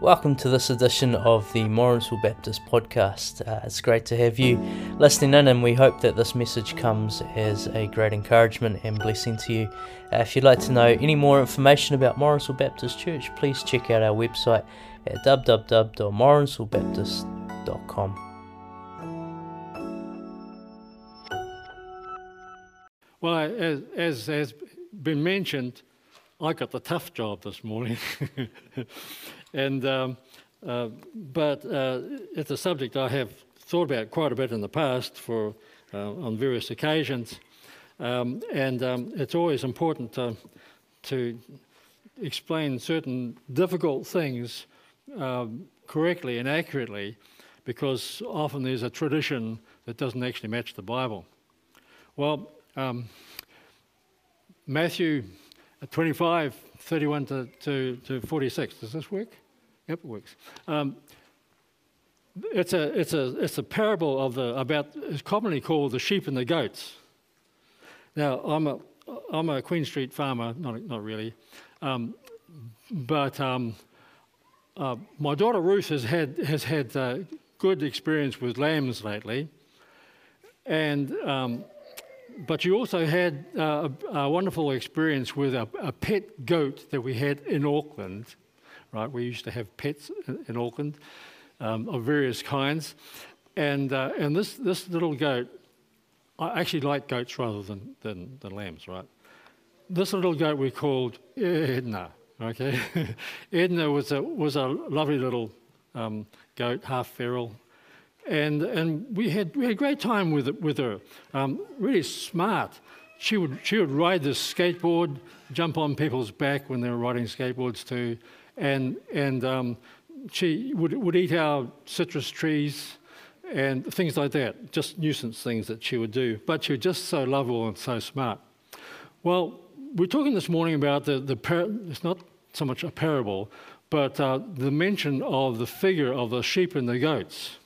Welcome to this edition of the Morrinsville Baptist podcast. Uh, it's great to have you listening in, and we hope that this message comes as a great encouragement and blessing to you. Uh, if you'd like to know any more information about Morrinsville Baptist Church, please check out our website at www.morrinsvillebaptist.com. Well, as, as has been mentioned, I got the tough job this morning. and, um, uh, but uh, it's a subject I have thought about quite a bit in the past for, uh, on various occasions. Um, and um, it's always important to, to explain certain difficult things um, correctly and accurately because often there's a tradition that doesn't actually match the Bible. Well, um, Matthew 25, 31 to, to, to 46. Does this work? Yep, it works. Um, it's a, it's, a, it's a parable of the, about, it's commonly called the sheep and the goats. Now, I'm a, I'm a Queen Street farmer, not, not really, um, but um, uh, my daughter Ruth has had, has had uh, good experience with lambs lately, and um, but you also had uh, a, a, wonderful experience with a, a, pet goat that we had in Auckland, right? We used to have pets in, Auckland um, of various kinds, and uh, and this this little goat, I actually like goats rather than, than, than lambs, right? This little goat we called Edna. Okay, Edna was a was a lovely little um, goat, half feral, and and we had we had a great time with with her. Um, really smart. She would she would ride this skateboard, jump on people's back when they were riding skateboards too, and and um, she would would eat our citrus trees and things like that. Just nuisance things that she would do. But she was just so lovable and so smart. Well, we're talking this morning about the the par- it's not so much a parable, but uh, the mention of the figure of the sheep and the goats.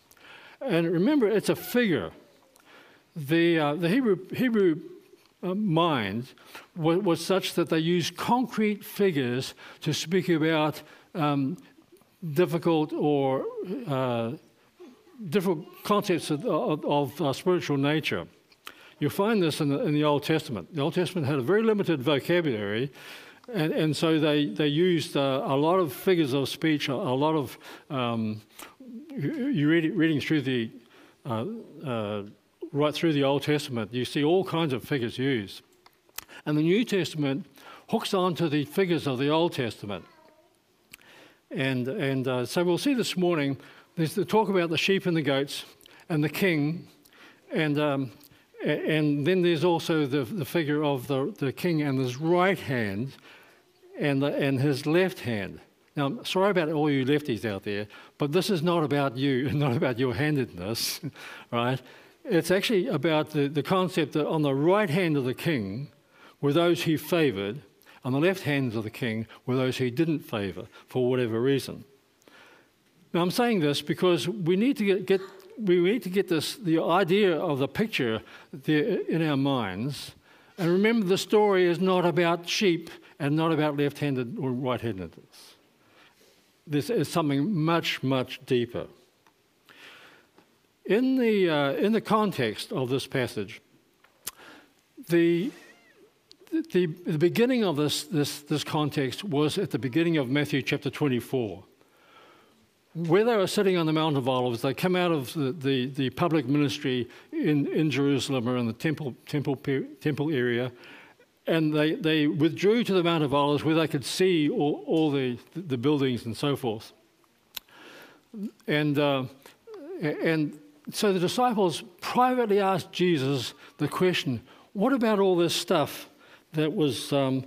And remember, it's a figure. The, uh, the Hebrew, Hebrew uh, mind was, was, such that they used concrete figures to speak about um, difficult or uh, different concepts of, of, of uh, spiritual nature. You find this in the, in the, Old Testament. The Old Testament had a very limited vocabulary, and, and so they, they used uh, a lot of figures of speech, a, a lot of um, you read reading through the uh, uh, right through the Old Testament, you see all kinds of figures used, and the New Testament hooks onto the figures of the Old Testament. And and uh, so we'll see this morning. There's the talk about the sheep and the goats, and the king, and um, and then there's also the, the figure of the, the king and his right hand and, the, and his left hand. Now, sorry about all you lefties out there, but this is not about you, not about your handedness, right? It's actually about the, the concept that on the right hand of the king were those he favoured, on the left hand of the king were those he didn't favour for whatever reason. Now, I'm saying this because we need to get, get we need to get this the idea of the picture in our minds. And remember, the story is not about sheep and not about left-handed or right-handedness this is something much, much deeper. In the, uh, in the context of this passage, the, the, the beginning of this, this, this context was at the beginning of Matthew chapter 24. Where they were sitting on the Mount of Olives, they come out of the, the, the public ministry in, in Jerusalem or in the temple, temple, temple area, and they, they withdrew to the Mount of Olives where they could see all, all the, the buildings and so forth. And, uh, and so the disciples privately asked Jesus the question what about all this stuff that was um,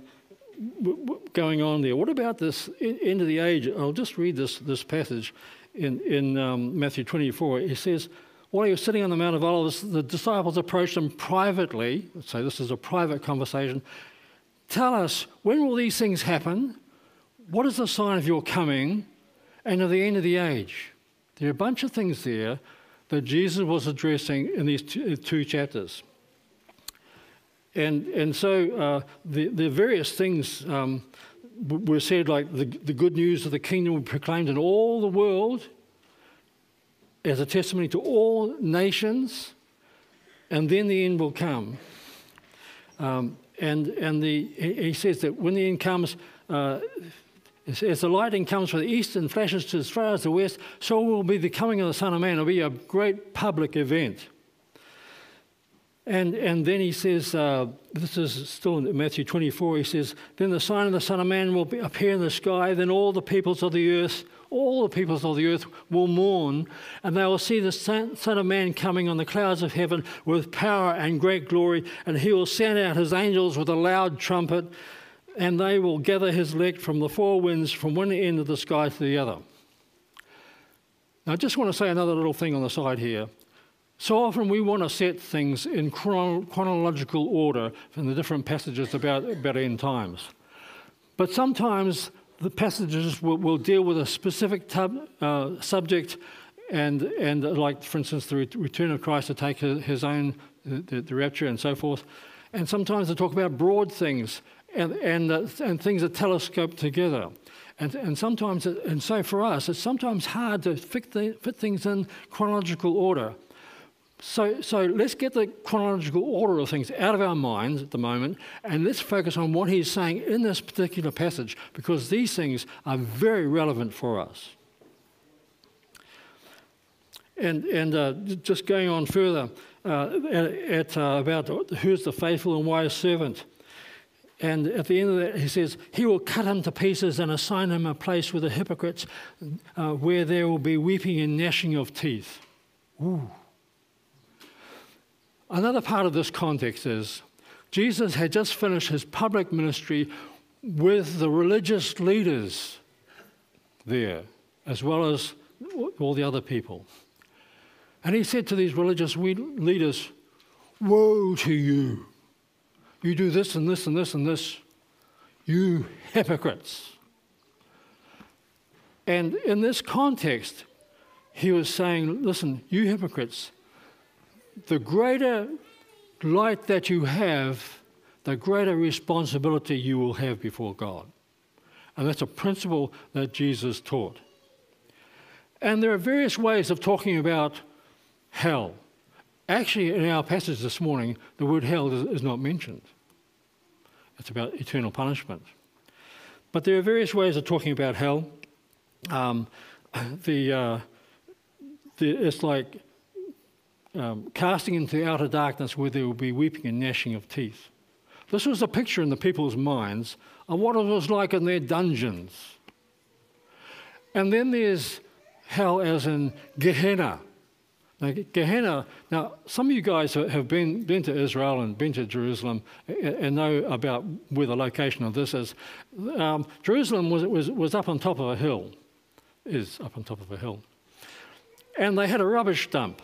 going on there? What about this end of the age? I'll just read this, this passage in, in um, Matthew 24. It says, while he was sitting on the Mount of Olives, the disciples approached him privately. So this is a private conversation. Tell us, when will these things happen? What is the sign of your coming and of the end of the age? There are a bunch of things there that Jesus was addressing in these two, two chapters. And, and so uh, the, the various things um, we're said like the, the good news of the kingdom be proclaimed in all the world as a testimony to all nations, and then the end will come. Um, and and the, he says that when the end comes, uh, as the lightning comes from the east and flashes to as far as the west, so will be the coming of the Son of Man. It'll be a great public event. And, and then he says, uh, this is still in Matthew 24, he says, Then the sign of the Son of Man will appear in the sky, then all the peoples of the earth, all the peoples of the earth will mourn, and they will see the Son of Man coming on the clouds of heaven with power and great glory, and he will send out his angels with a loud trumpet, and they will gather his elect from the four winds, from one end of the sky to the other. Now, I just want to say another little thing on the side here. So often we want to set things in chrono- chronological order from the different passages about, about end times. But sometimes the passages will, will deal with a specific tub, uh, subject, and, and uh, like, for instance, the return of Christ to take his, his own, the, the, rapture and so forth. And sometimes they talk about broad things and, and, uh, and things are telescoped together. And, and sometimes, and so for us, it's sometimes hard to fit, the, fit things in chronological order. So, so let's get the chronological order of things out of our minds at the moment and let's focus on what he's saying in this particular passage because these things are very relevant for us. And, and uh, just going on further uh, at uh, about who's the faithful and wise servant. And at the end of that, he says, He will cut him to pieces and assign him a place with the hypocrites uh, where there will be weeping and gnashing of teeth. Ooh. Another part of this context is Jesus had just finished his public ministry with the religious leaders there, as well as all the other people. And he said to these religious leaders, Woe to you! You do this and this and this and this, you hypocrites. And in this context, he was saying, Listen, you hypocrites, the greater light that you have, the greater responsibility you will have before God. And that's a principle that Jesus taught. And there are various ways of talking about hell. Actually, in our passage this morning, the word hell is, not mentioned. It's about eternal punishment. But there are various ways of talking about hell. Um, the, uh, the, it's like um, casting into outer darkness where there will be weeping and gnashing of teeth. This was a picture in the people's minds of what it was like in their dungeons. And then there's hell as in Gehenna. Now, Gehenna, now, some of you guys have been, been to Israel and been to Jerusalem and know about where the location of this is. Um, Jerusalem was, was, was up on top of a hill, is up on top of a hill. And they had a rubbish dump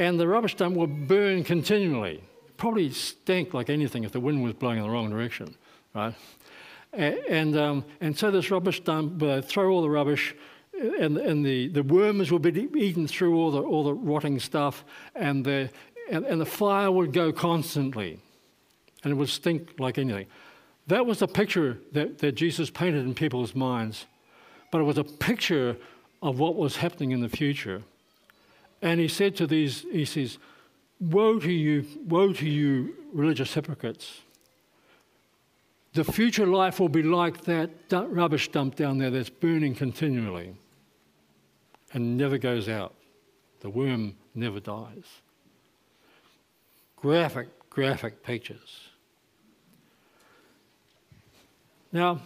and the rubbish dump would burn continually. Probably stank like anything if the wind was blowing in the wrong direction, right? And, um, and so this rubbish dump, uh, throw all the rubbish, and, and the, the worms would be eaten through all the, all the rotting stuff, and the, and, and the fire would go constantly, and it would stink like anything. That was the picture that, that Jesus painted in people's minds, but it was a picture of what was happening in the future. And he said to these, he says, Woe to you, woe to you, religious hypocrites. The future life will be like that rubbish dump down there that's burning continually and never goes out. The worm never dies. Graphic, graphic pictures. Now,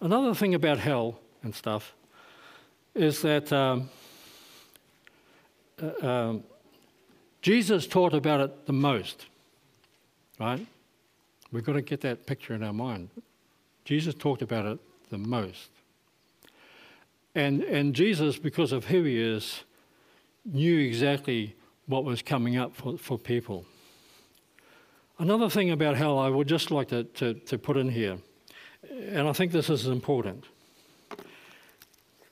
another thing about hell and stuff is that. Um, uh, um, Jesus taught about it the most, right? We've got to get that picture in our mind. Jesus talked about it the most. And, and Jesus, because of who he is, knew exactly what was coming up for, for people. Another thing about hell I would just like to, to, to put in here, and I think this is important.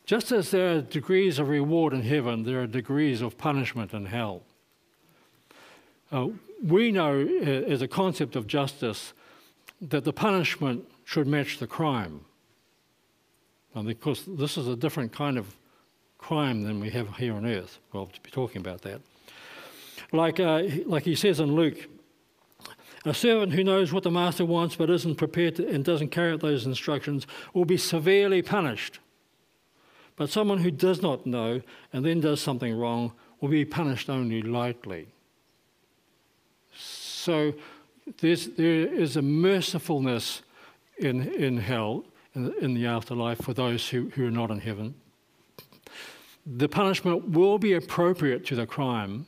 Just as there are degrees of reward in heaven, there are degrees of punishment in hell. Uh, we know, uh, as a concept of justice, that the punishment should match the crime. And because this is a different kind of crime than we have here on earth. Well, to be talking about that. Like, uh, like he says in Luke, a servant who knows what the master wants but isn't prepared to, and doesn't carry out those instructions will be severely punished. But someone who does not know and then does something wrong will be punished only lightly. So there is a mercifulness in, in hell, in, the afterlife, for those who, who are not in heaven. The punishment will be appropriate to the crime.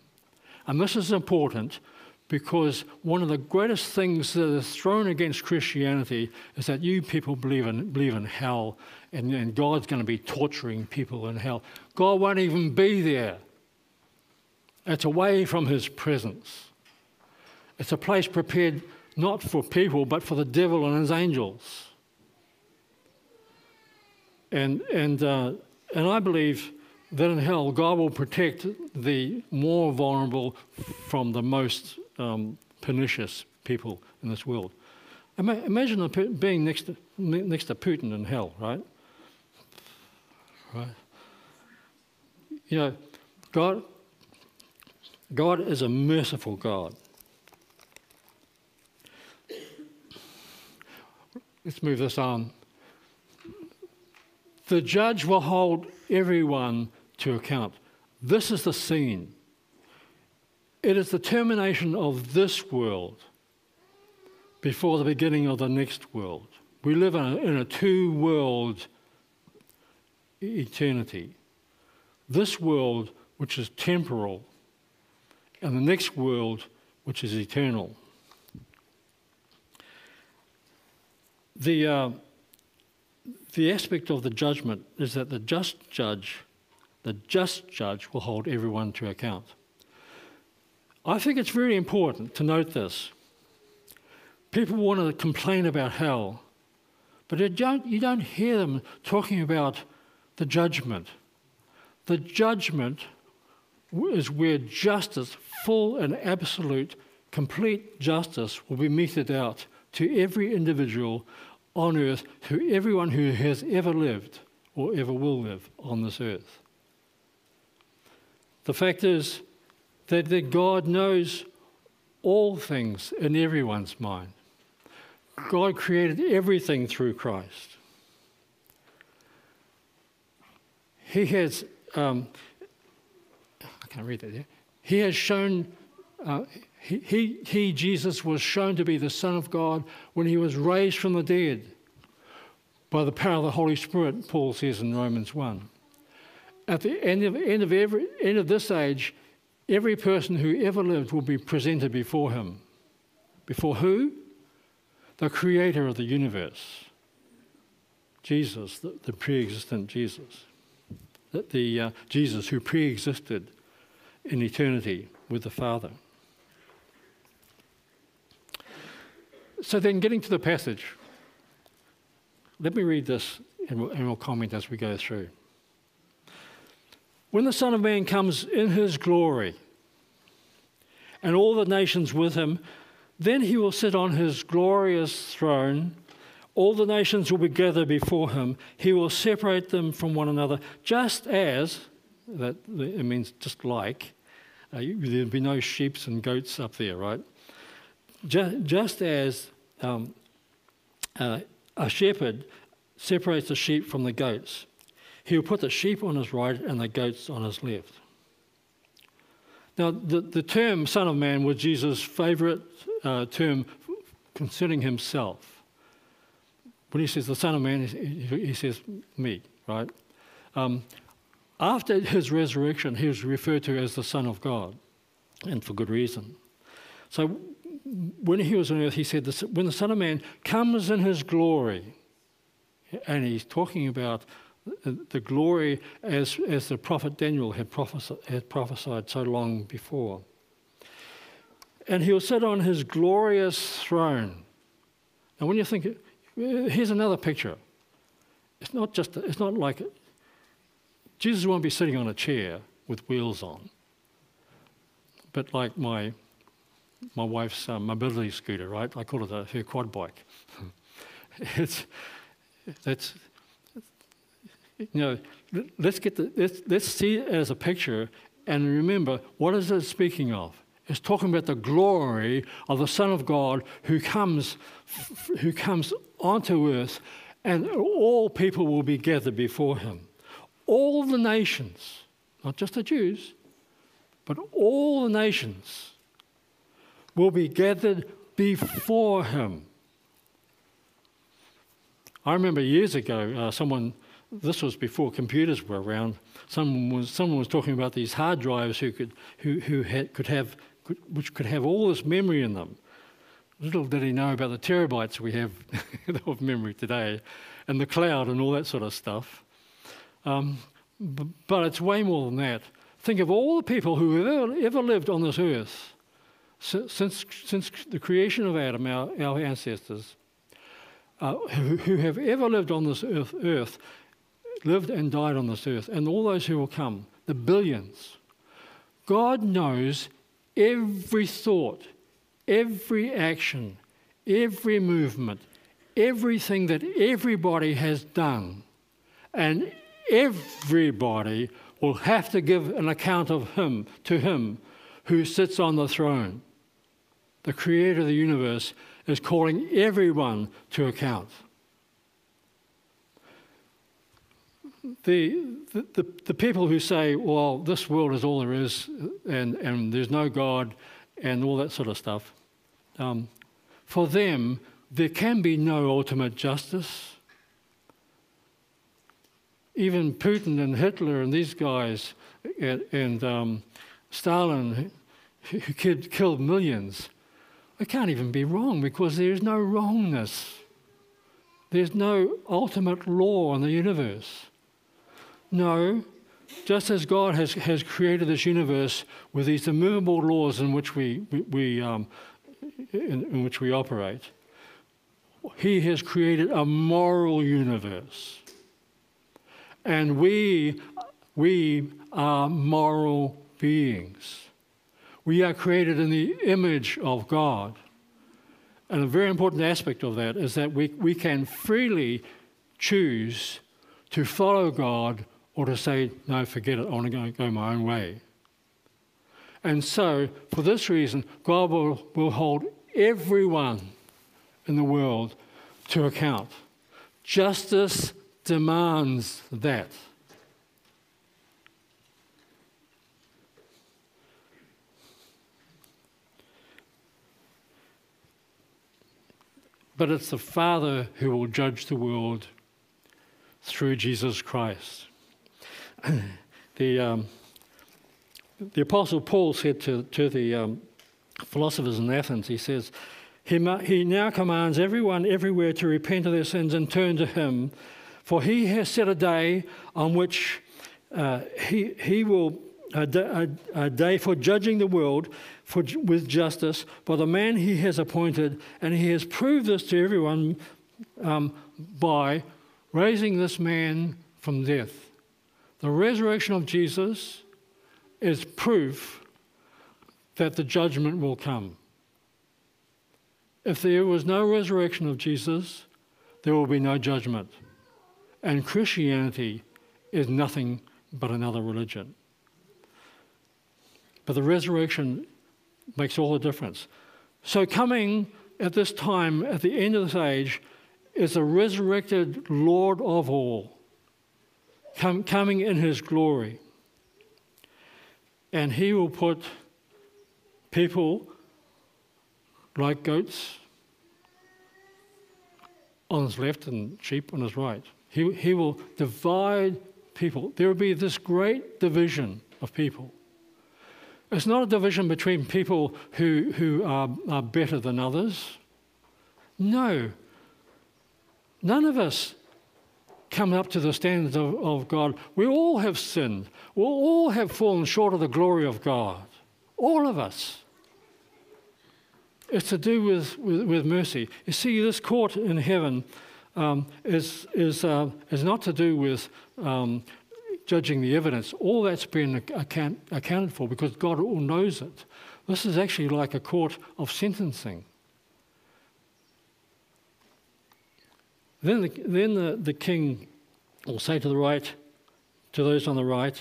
And this is important because one of the greatest things that is thrown against Christianity is that you people believe in, believe in hell and, and God's going to be torturing people in hell. God won't even be there. It's away from his presence. It's a place prepared not for people, but for the devil and his angels. And, and, uh, and I believe that in hell, God will protect the more vulnerable from the most um, pernicious people in this world. Imagine being next to, next to Putin in hell, right? Right? You know, God, God is a merciful God. Let's move this on. The judge will hold everyone to account. This is the scene. It is the termination of this world before the beginning of the next world. We live in a, in a two world eternity. This world, which is temporal, and the next world, which is eternal. The, uh, the aspect of the judgment is that the just judge, the just judge will hold everyone to account. I think it's very important to note this. People want to complain about hell, but don't, you don't hear them talking about the judgment. The judgment is where justice, full and absolute, complete justice, will be meted out to every individual on earth, to everyone who has ever lived or ever will live on this earth. The fact is that, that God knows all things in everyone's mind. God created everything through Christ. He has, um, I can't read that there. He has shown, uh, he, he, Jesus, was shown to be the Son of God when he was raised from the dead by the power of the Holy Spirit, Paul says in Romans 1. At the end of, end of, every, end of this age, every person who ever lived will be presented before him. Before who? The creator of the universe. Jesus, the, the pre existent Jesus that the uh, Jesus who pre-existed in eternity with the Father. So then, getting to the passage, let me read this and we'll, and we'll comment as we go through. When the Son of Man comes in his glory, and all the nations with him, then he will sit on his glorious throne all the nations will be gathered before him. He will separate them from one another, just as, that it means just like, uh, there'll be no sheep and goats up there, right? Just, as um, uh, a shepherd separates the sheep from the goats, he will put the sheep on his right and the goats on his left. Now, the, the term Son of Man was Jesus' favourite uh, term concerning himself. When he says the Son of Man, he says me, right? Um, after his resurrection, he was referred to as the Son of God, and for good reason. So when he was on earth, he said, this, When the Son of Man comes in his glory, and he's talking about the glory as, as the prophet Daniel had prophesied, had prophesied so long before. And he'll sit on his glorious throne. And when you think, Here's another picture. It's not just, it's not like, Jesus won't be sitting on a chair with wheels on, but like my, my wife's uh, mobility scooter, right? I call it a, her quad bike. it's, that's, you know, let's get the, let's, let's see it as a picture and remember what is it speaking of? It's talking about the glory of the Son of God who comes, who comes onto earth, and all people will be gathered before him. All the nations, not just the Jews, but all the nations will be gathered before him. I remember years ago, uh, someone, this was before computers were around, someone was, someone was talking about these hard drives who could, who, who had, could have, could, which could have all this memory in them. Little did he know about the terabytes we have of memory today and the cloud and all that sort of stuff. Um, but it's way more than that. Think of all the people who have ever, ever lived on this earth since, since the creation of Adam, our, our ancestors, uh, who, who, have ever lived on this earth, earth, lived and died on this earth, and all those who will come, the billions. God knows every thought, every action, every movement, everything that everybody has done. And everybody will have to give an account of him to him who sits on the throne. The creator of the universe is calling everyone to account. The, the, the, the, people who say, well, this world is all there is and, and there's no God and all that sort of stuff, um, for them, there can be no ultimate justice. Even Putin and Hitler and these guys and, and um, Stalin, who killed millions, it can't even be wrong because there is no wrongness. There's no ultimate law in the universe. No, just as God has, has created this universe with these immovable laws in which we, we, we um, in, in which we operate, He has created a moral universe. And we, we are moral beings. We are created in the image of God. And a very important aspect of that is that we, we can freely choose to follow God or to say, no, forget it, I want to go, go my own way. And so, for this reason, God will, will hold everyone in the world to account. Justice demands that. But it's the Father who will judge the world through Jesus Christ. the, um, the Apostle Paul said to, to the um, philosophers in Athens, he says, he, he now commands everyone everywhere to repent of their sins and turn to Him, for He has set a day on which uh, he, he will a, a, a day for judging the world for, with justice by the man he has appointed, and he has proved this to everyone um, by raising this man from death. The resurrection of Jesus is proof that the judgment will come. If there was no resurrection of Jesus, there will be no judgment. And Christianity is nothing but another religion. But the resurrection makes all the difference. So, coming at this time, at the end of this age, is the resurrected Lord of all, com- coming in his glory. And he will put people like goats on his left and sheep on his right. He, he will divide people. There will be this great division of people. It's not a division between people who, who are, are better than others. No. None of us come up to the standards of, of God. We all have sinned. We all have fallen short of the glory of God. All of us. It's to do with, with, with mercy. You see, this court in heaven um, is, is, uh, is not to do with um, judging the evidence, all that's been account, accounted for because God all knows it. This is actually like a court of sentencing. Then the, then the, the king will say to the right, to those on the right,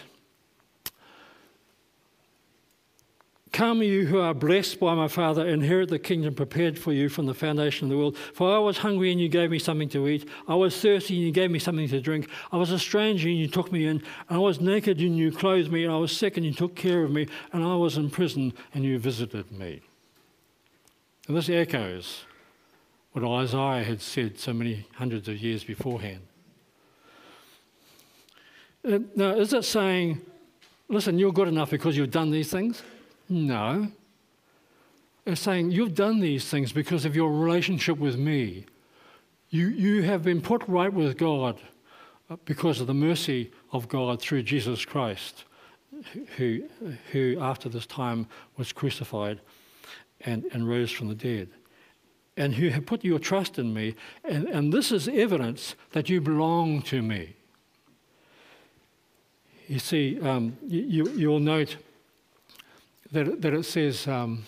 Come, you who are blessed by my Father, inherit the kingdom prepared for you from the foundation of the world. For I was hungry and you gave me something to eat. I was thirsty and you gave me something to drink. I was a stranger and you took me in. I was naked and you clothed me. And I was sick and you took care of me. And I was in prison and you visited me. And this echoes what Isaiah had said so many hundreds of years beforehand. Uh, now, is it saying, listen, you're good enough because you've done these things? No. It's saying you've done these things because of your relationship with me. You, you have been put right with God uh, because of the mercy of God through Jesus Christ, who, who after this time was crucified and, and rose from the dead. And who have put your trust in me. And, and this is evidence that you belong to me. You see, um, you, you'll note that, that it says, um,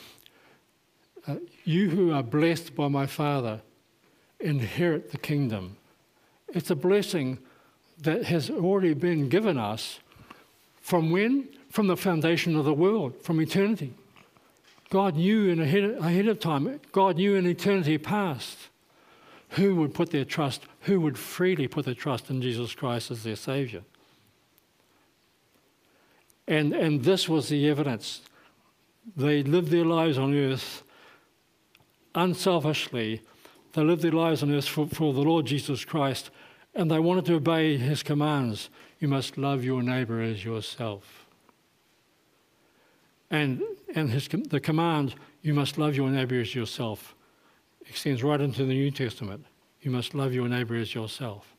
uh, You who are blessed by my Father inherit the kingdom. It's a blessing that has already been given us from when? From the foundation of the world, from eternity. God knew in ahead, ahead of time, God knew in eternity past who would put their trust, who would freely put their trust in Jesus Christ as their Savior. And, and this was the evidence they lived their lives on earth unselfishly. They lived their lives on earth for, for the Lord Jesus Christ, and they wanted to obey his commands. You must love your neighbor as yourself. And, and his, the command, you must love your neighbor as yourself, extends right into the New Testament. You must love your neighbor as yourself.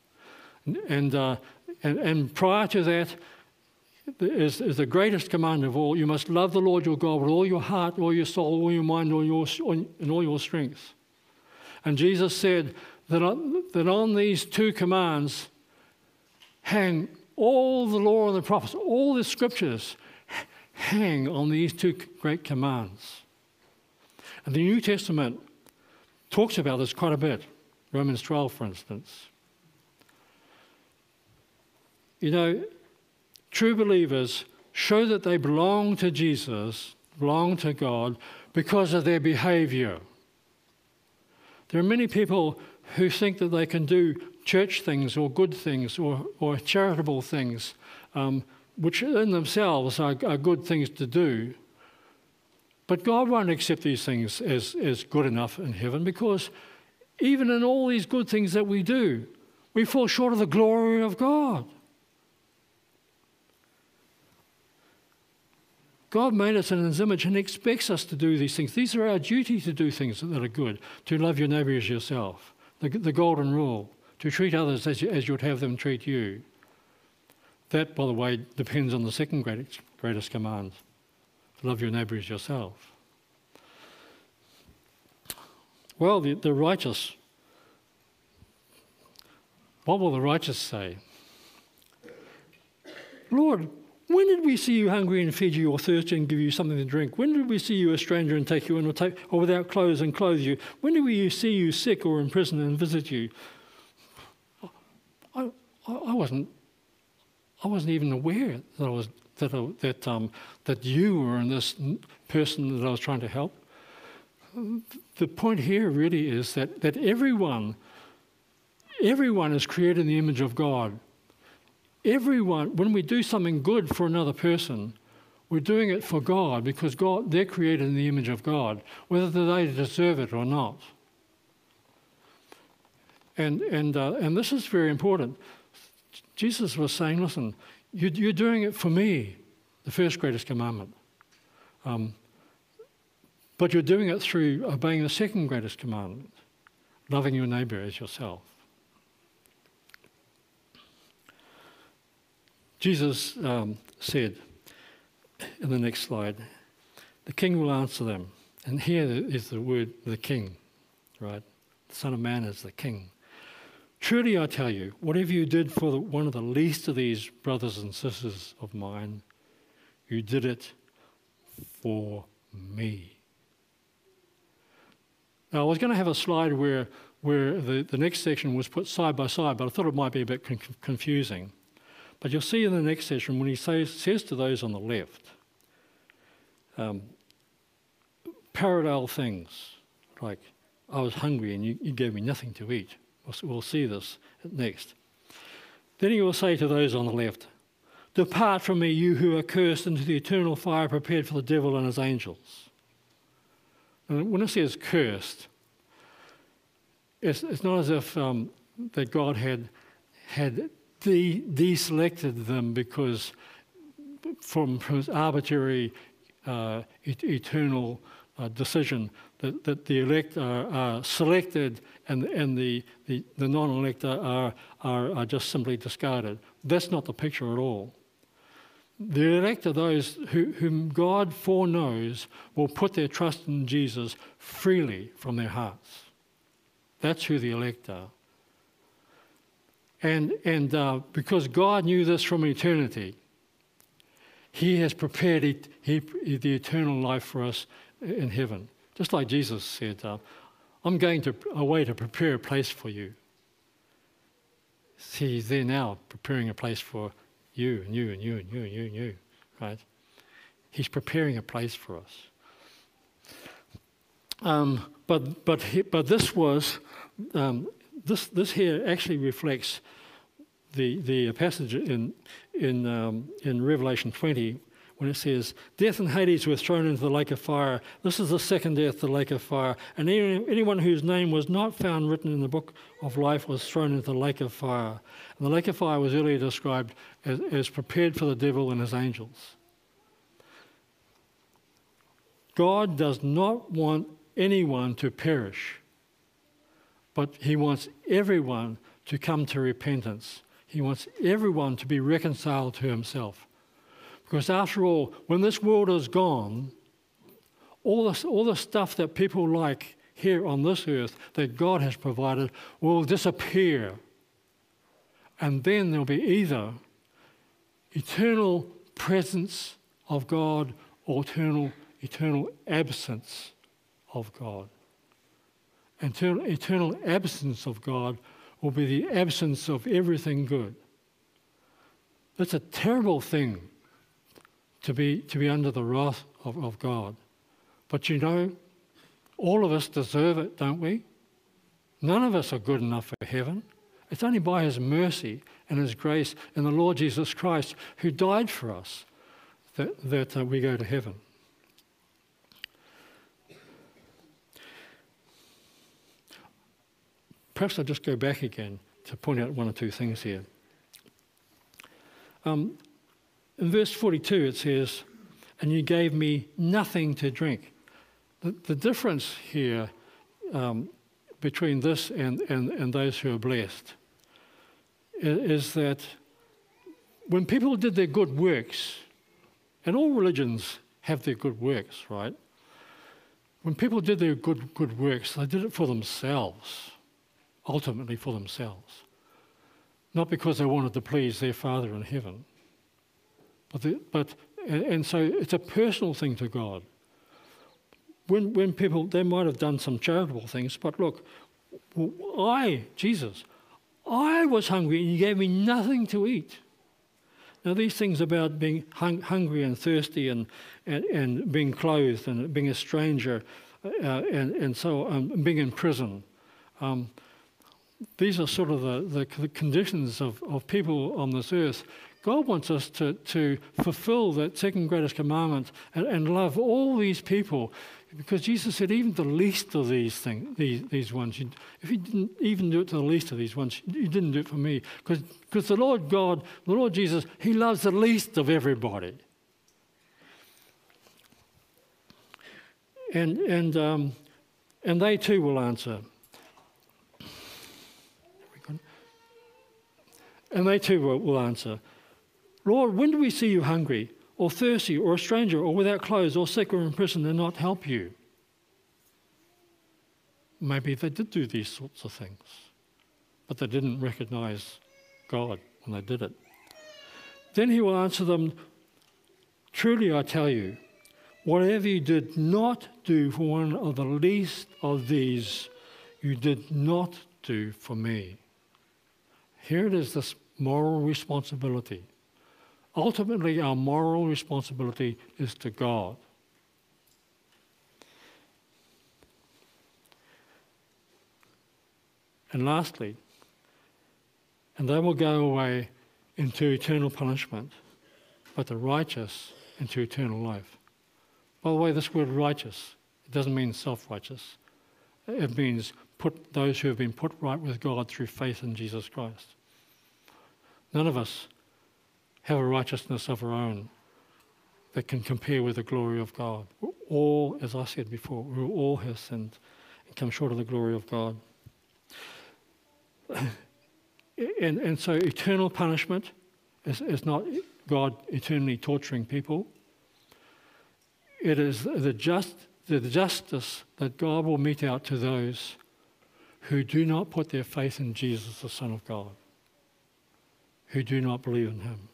And, uh, and, and prior to that, is, is the greatest command of all. You must love the Lord your God with all your heart, all your soul, all your mind, all your, and all your strength. And Jesus said that on, that on these two commands hang all the law and the prophets, all the scriptures hang on these two great commands. And the New Testament talks about this quite a bit. Romans 12, for instance. You know, True believers show that they belong to Jesus, belong to God, because of their behavior. There are many people who think that they can do church things or good things or, or charitable things, um, which in themselves are, are good things to do. But God won't accept these things as, as good enough in heaven because even in all these good things that we do, we fall short of the glory of God. God made us in His image and expects us to do these things. These are our duty to do things that are good, to love your neighbour as yourself. The, the golden rule, to treat others as, you, as you'd have them treat you. That, by the way, depends on the second greatest, greatest command to love your neighbour as yourself. Well, the, the righteous, what will the righteous say? Lord, when did we see you hungry and feed you, or thirsty and give you something to drink? When did we see you a stranger and take you in, or, take, or without clothes and clothe you? When did we see you sick or in prison and visit you? I, I, I wasn't. I wasn't even aware that I was that I, that um, that you were in this person that I was trying to help. The point here really is that that everyone, everyone is created in the image of God everyone, when we do something good for another person, we're doing it for God because God, they're created in the image of God, whether they deserve it or not. And, and, uh, and this is very important. Jesus was saying, listen, you, you're doing it for me, the first greatest commandment. Um, but you're doing it through obeying the second greatest commandment, loving your neighbour as yourself. Jesus um, said in the next slide, the king will answer them. And here is the word, the king, right? The Son of Man is the king. Truly I tell you, whatever you did for the, one of the least of these brothers and sisters of mine, you did it for me. Now, I was going to have a slide where where the, the next section was put side by side, but I thought it might be a bit con- confusing. But you'll see in the next session when he says, says to those on the left, um, parallel things like, I was hungry and you, you gave me nothing to eat. We'll, we'll see this next. Then he will say to those on the left, Depart from me, you who are cursed, into the eternal fire prepared for the devil and his angels. And when it says cursed, it's, it's not as if um, that God had, had de- deselected them because from, from arbitrary uh, et- eternal uh, decision that, that the elect are, are selected and, and the, the, the non elect are, are, are just simply discarded. That's not the picture at all. The elect are those who, whom God foreknows will put their trust in Jesus freely from their hearts. That's who the elect are. And, and uh, because God knew this from eternity, He has prepared it, he, the eternal life for us in heaven. Just like Jesus said, uh, I'm going to, away to prepare a place for you. See, He's there now preparing a place for you and you and you and you and you and you, right? He's preparing a place for us. Um, but but he, but this was um, this this here actually reflects the the passage in in um, in Revelation 20 when it says, Death and Hades were thrown into the lake of fire. This is the second death, the lake of fire. And anyone whose name was not found written in the book of life was thrown into the lake of fire. And the lake of fire was earlier described as, as prepared for the devil and his angels. God does not want anyone to perish, but He wants everyone to come to repentance. He wants everyone to be reconciled to Himself. Because after all, when this world is gone, all, this, all the stuff that people like here on this earth that God has provided will disappear. And then there'll be either eternal presence of God or eternal, eternal absence of God. Eternal, eternal absence of God will be the absence of everything good. That's a terrible thing to be, to be under the wrath of, of God. But you know, all of us deserve it, don't we? None of us are good enough for heaven. It's only by His mercy and His grace in the Lord Jesus Christ, who died for us, that, that uh, we go to heaven. Perhaps I'll just go back again to point out one or two things here. Um, in verse 42, it says, And you gave me nothing to drink. The, the difference here um, between this and, and, and those who are blessed is, is that when people did their good works, and all religions have their good works, right? When people did their good, good works, they did it for themselves, ultimately for themselves, not because they wanted to please their Father in heaven. But, the, but and so it's a personal thing to God. When, when people, they might have done some charitable things, but look, I, Jesus, I was hungry and you gave me nothing to eat. Now, these things about being hung, hungry and thirsty and, and, and, being clothed and being a stranger uh, and, and so um, being in prison, um, these are sort of the, the, conditions of, of people on this earth God wants us to, to fulfill that second greatest commandment and, and love all these people because Jesus said, even the least of these things, these, these ones, you, if you didn't even do it to the least of these ones, you didn't do it for me. Because the Lord God, the Lord Jesus, He loves the least of everybody. And, and, um, and they too will answer. And they too will, answer. Lord, when do we see you hungry, or thirsty, or a stranger, or without clothes, or sick, or in prison, and not help you? Maybe they did do these sorts of things, but they didn't recognize God when they did it. Then he will answer them Truly I tell you, whatever you did not do for one of the least of these, you did not do for me. Here it is this moral responsibility. Ultimately, our moral responsibility is to God. And lastly, and they will go away into eternal punishment, but the righteous into eternal life. By the way, this word righteous, it doesn't mean self righteous. It means put those who have been put right with God through faith in Jesus Christ. None of us have a righteousness of our own that can compare with the glory of God. We're all, as I said before, we all have sinned and come short of the glory of God. and, and so eternal punishment is, is not God eternally torturing people. It is the, just, the justice that God will mete out to those who do not put their faith in Jesus, the Son of God, who do not believe in him.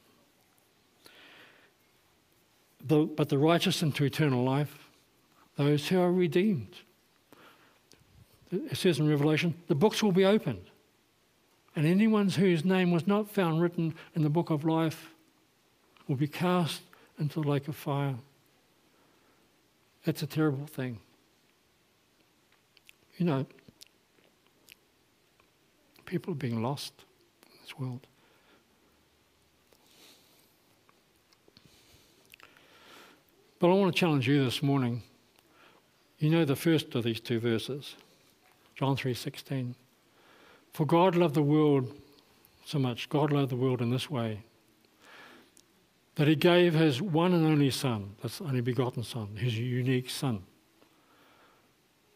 But the righteous into eternal life, those who are redeemed. It says in Revelation, the books will be opened. And anyone whose name was not found written in the book of life will be cast into the lake of fire. It's a terrible thing. You know, people are being lost in this world. But I want to challenge you this morning. You know the first of these two verses, John 3:16. For God loved the world so much. God loved the world in this way that he gave his one and only Son, that's only begotten Son, his unique Son,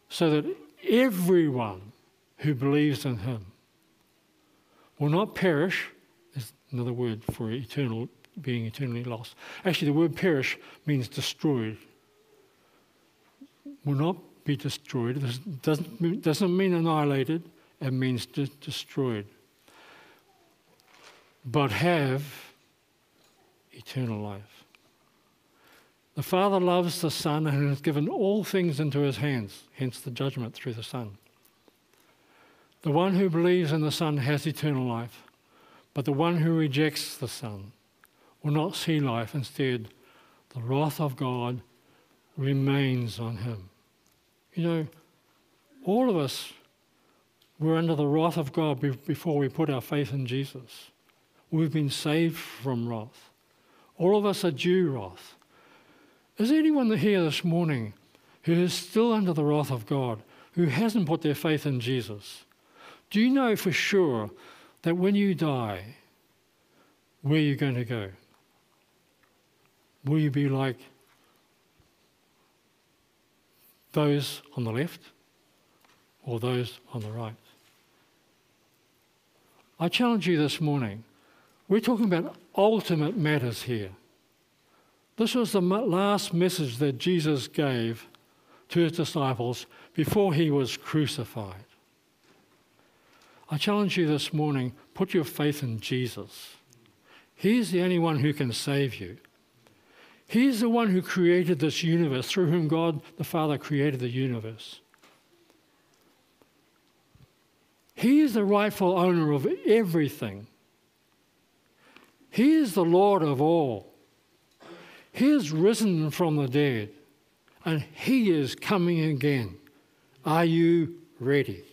so that everyone who believes in him will not perish, is another word for eternal, being eternally lost. Actually, the word perish means destroyed. Will not be destroyed. This doesn't, doesn't mean annihilated it means de- destroyed. But have eternal life. The Father loves the Son and has given all things into his hands, hence the judgment through the Son. The one who believes in the Son has eternal life, but the one who rejects the Son will not see life. Instead, the wrath of God remains on him. You know, all of us we're under the wrath of God before we put our faith in Jesus. We've been saved from wrath. All of us are due wrath. Is anyone here this morning who is still under the wrath of God, who hasn't put their faith in Jesus? Do you know for sure that when you die, where you're going to go? Will you be like those on the left or those on the right? I challenge you this morning. We're talking about ultimate matters here. This was the last message that Jesus gave to his disciples before he was crucified. I challenge you this morning put your faith in Jesus. He's the only one who can save you. He's the one who created this universe, through whom God the Father created the universe. He is the rightful owner of everything. He is the Lord of all. He is risen from the dead, and He is coming again. Are you ready?